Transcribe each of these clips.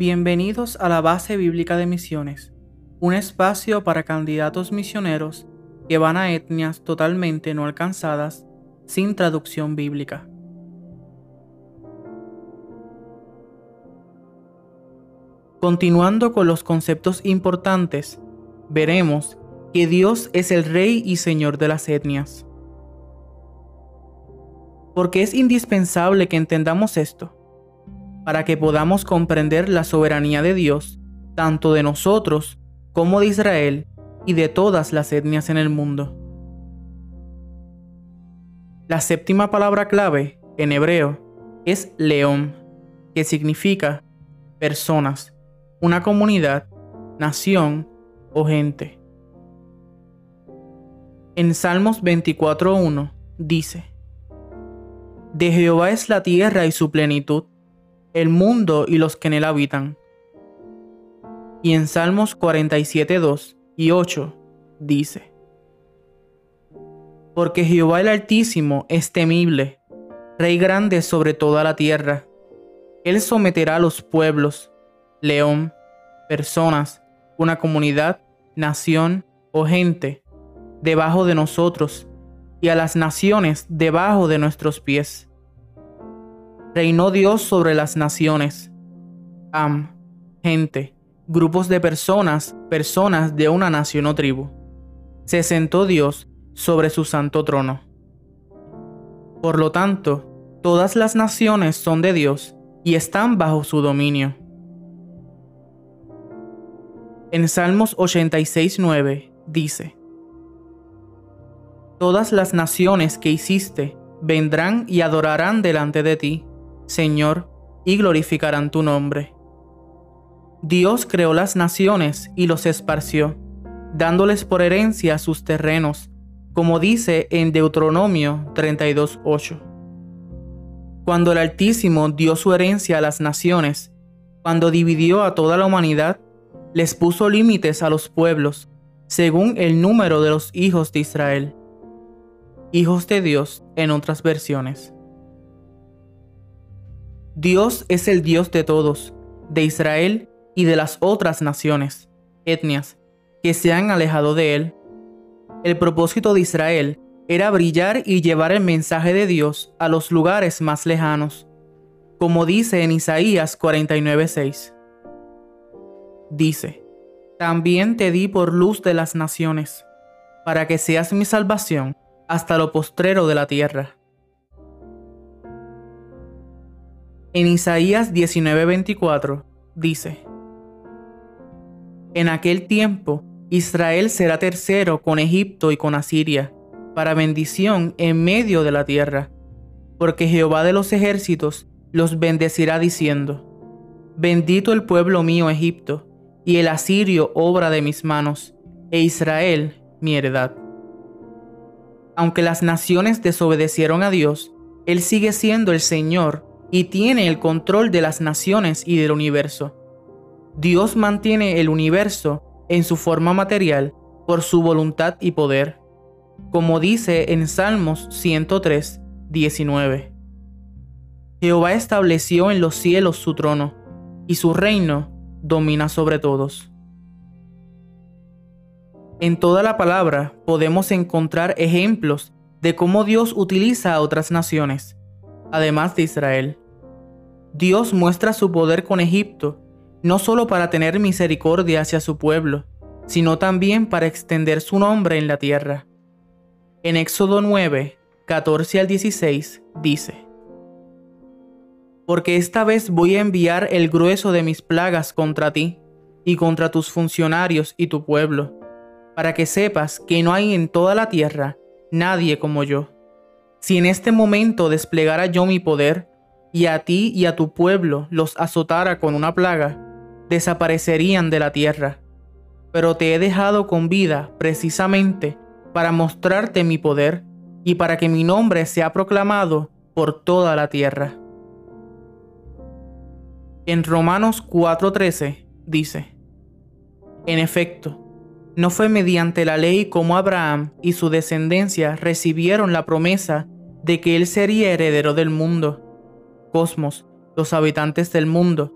Bienvenidos a la Base Bíblica de Misiones, un espacio para candidatos misioneros que van a etnias totalmente no alcanzadas sin traducción bíblica. Continuando con los conceptos importantes, veremos que Dios es el Rey y Señor de las etnias. Porque es indispensable que entendamos esto, para que podamos comprender la soberanía de Dios, tanto de nosotros como de Israel y de todas las etnias en el mundo. La séptima palabra clave en hebreo es león, que significa personas, una comunidad, nación o gente. En Salmos 24.1 dice, De Jehová es la tierra y su plenitud, el mundo y los que en él habitan. Y en Salmos 47.2 y 8 dice, Porque Jehová el Altísimo es temible, Rey grande sobre toda la tierra. Él someterá a los pueblos, león, personas, una comunidad, nación o gente debajo de nosotros y a las naciones debajo de nuestros pies. Reinó Dios sobre las naciones. Am, gente, grupos de personas, personas de una nación o tribu. Se sentó Dios sobre su santo trono. Por lo tanto, todas las naciones son de Dios y están bajo su dominio. En Salmos 86.9 dice, Todas las naciones que hiciste vendrán y adorarán delante de ti, Señor, y glorificarán tu nombre. Dios creó las naciones y los esparció, dándoles por herencia sus terrenos, como dice en Deuteronomio 32.8. Cuando el Altísimo dio su herencia a las naciones, cuando dividió a toda la humanidad, les puso límites a los pueblos, según el número de los hijos de Israel. Hijos de Dios en otras versiones. Dios es el Dios de todos, de Israel y de las otras naciones, etnias, que se han alejado de Él. El propósito de Israel era brillar y llevar el mensaje de Dios a los lugares más lejanos, como dice en Isaías 49:6 dice, También te di por luz de las naciones, para que seas mi salvación hasta lo postrero de la tierra. En Isaías 19:24 dice, En aquel tiempo Israel será tercero con Egipto y con Asiria, para bendición en medio de la tierra, porque Jehová de los ejércitos los bendecirá diciendo, Bendito el pueblo mío Egipto, y el asirio obra de mis manos, e Israel mi heredad. Aunque las naciones desobedecieron a Dios, Él sigue siendo el Señor y tiene el control de las naciones y del universo. Dios mantiene el universo en su forma material por su voluntad y poder, como dice en Salmos 103, 19. Jehová estableció en los cielos su trono, y su reino domina sobre todos. En toda la palabra podemos encontrar ejemplos de cómo Dios utiliza a otras naciones, además de Israel. Dios muestra su poder con Egipto, no solo para tener misericordia hacia su pueblo, sino también para extender su nombre en la tierra. En Éxodo 9, 14 al 16 dice, porque esta vez voy a enviar el grueso de mis plagas contra ti y contra tus funcionarios y tu pueblo, para que sepas que no hay en toda la tierra nadie como yo. Si en este momento desplegara yo mi poder, y a ti y a tu pueblo los azotara con una plaga, desaparecerían de la tierra. Pero te he dejado con vida precisamente para mostrarte mi poder y para que mi nombre sea proclamado por toda la tierra. En Romanos 4:13 dice, En efecto, no fue mediante la ley como Abraham y su descendencia recibieron la promesa de que él sería heredero del mundo, cosmos, los habitantes del mundo,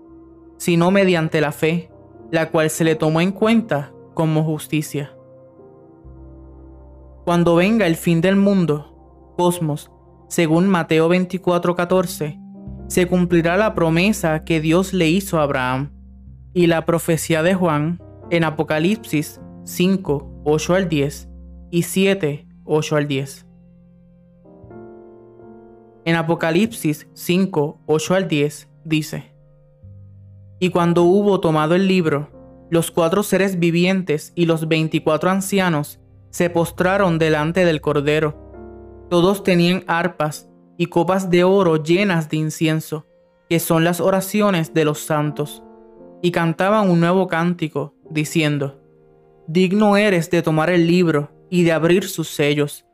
sino mediante la fe, la cual se le tomó en cuenta como justicia. Cuando venga el fin del mundo, Cosmos, según Mateo 24:14, se cumplirá la promesa que Dios le hizo a Abraham y la profecía de Juan en Apocalipsis 5, 8 al 10 y 7, 8 al 10. En Apocalipsis 5, 8 al 10 dice, Y cuando hubo tomado el libro, los cuatro seres vivientes y los veinticuatro ancianos se postraron delante del Cordero. Todos tenían arpas y copas de oro llenas de incienso, que son las oraciones de los santos, y cantaban un nuevo cántico, diciendo, Digno eres de tomar el libro y de abrir sus sellos,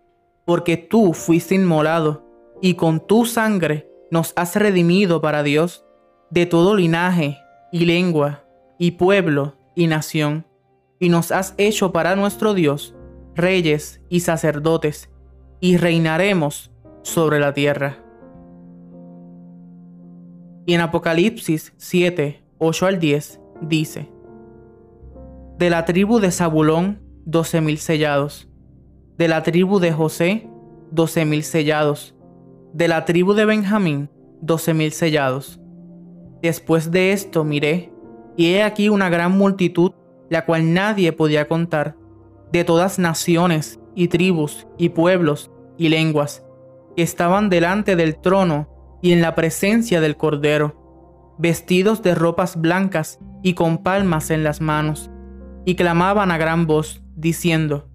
porque tú fuiste inmolado, y con tu sangre nos has redimido para Dios de todo linaje y lengua y pueblo y nación, y nos has hecho para nuestro Dios reyes y sacerdotes, y reinaremos sobre la tierra. Y en Apocalipsis 7, 8 al 10 dice, De la tribu de Zabulón, doce mil sellados. De la tribu de José, doce mil sellados. De la tribu de Benjamín, doce mil sellados. Después de esto miré, y he aquí una gran multitud, la cual nadie podía contar, de todas naciones, y tribus, y pueblos, y lenguas, que estaban delante del trono y en la presencia del Cordero, vestidos de ropas blancas y con palmas en las manos, y clamaban a gran voz, diciendo,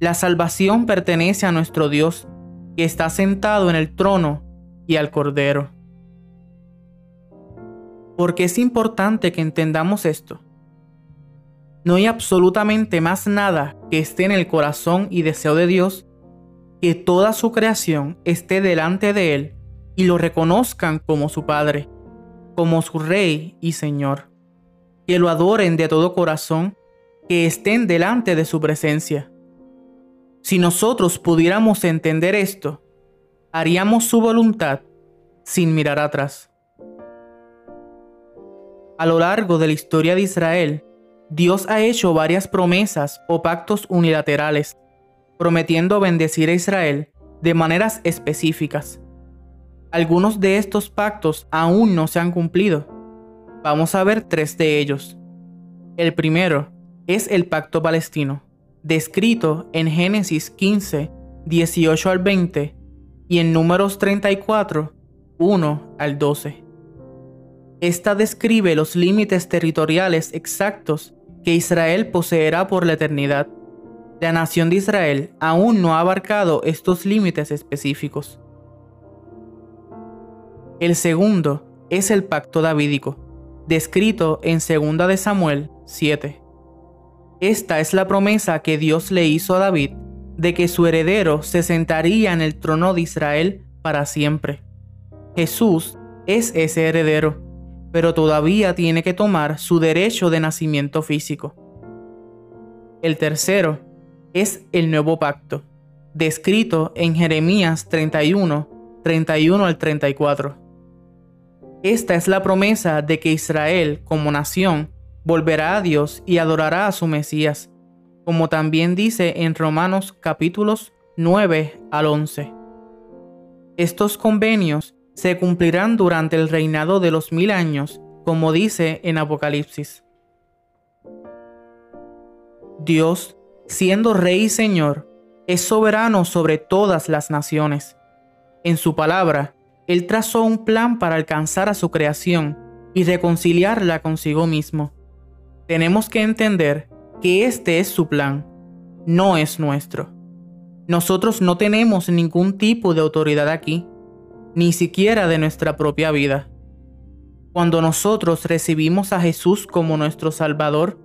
La salvación pertenece a nuestro Dios, que está sentado en el trono y al Cordero. Porque es importante que entendamos esto. No hay absolutamente más nada que esté en el corazón y deseo de Dios que toda su creación esté delante de Él y lo reconozcan como su Padre, como su Rey y Señor. Que lo adoren de todo corazón, que estén delante de su presencia. Si nosotros pudiéramos entender esto, haríamos su voluntad sin mirar atrás. A lo largo de la historia de Israel, Dios ha hecho varias promesas o pactos unilaterales prometiendo bendecir a Israel de maneras específicas. Algunos de estos pactos aún no se han cumplido. Vamos a ver tres de ellos. El primero es el pacto palestino, descrito en Génesis 15, 18 al 20 y en Números 34, 1 al 12. Esta describe los límites territoriales exactos que Israel poseerá por la eternidad la nación de Israel aún no ha abarcado estos límites específicos. El segundo es el pacto davídico, descrito en 2 de Samuel 7. Esta es la promesa que Dios le hizo a David de que su heredero se sentaría en el trono de Israel para siempre. Jesús es ese heredero, pero todavía tiene que tomar su derecho de nacimiento físico. El tercero es el nuevo pacto, descrito en Jeremías 31, 31 al 34. Esta es la promesa de que Israel, como nación, volverá a Dios y adorará a su Mesías, como también dice en Romanos capítulos 9 al 11. Estos convenios se cumplirán durante el reinado de los mil años, como dice en Apocalipsis. Dios siendo Rey y Señor, es soberano sobre todas las naciones. En su palabra, Él trazó un plan para alcanzar a su creación y reconciliarla consigo mismo. Tenemos que entender que este es su plan, no es nuestro. Nosotros no tenemos ningún tipo de autoridad aquí, ni siquiera de nuestra propia vida. Cuando nosotros recibimos a Jesús como nuestro Salvador,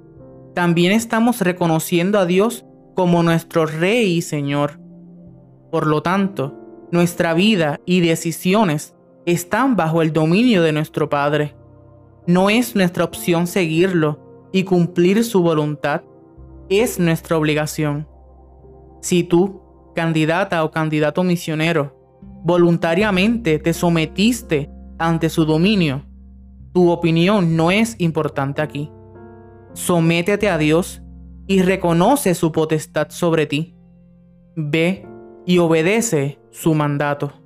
también estamos reconociendo a Dios como nuestro Rey y Señor. Por lo tanto, nuestra vida y decisiones están bajo el dominio de nuestro Padre. No es nuestra opción seguirlo y cumplir su voluntad, es nuestra obligación. Si tú, candidata o candidato misionero, voluntariamente te sometiste ante su dominio, Tu opinión no es importante aquí. Sométete a Dios y reconoce su potestad sobre ti. Ve y obedece su mandato.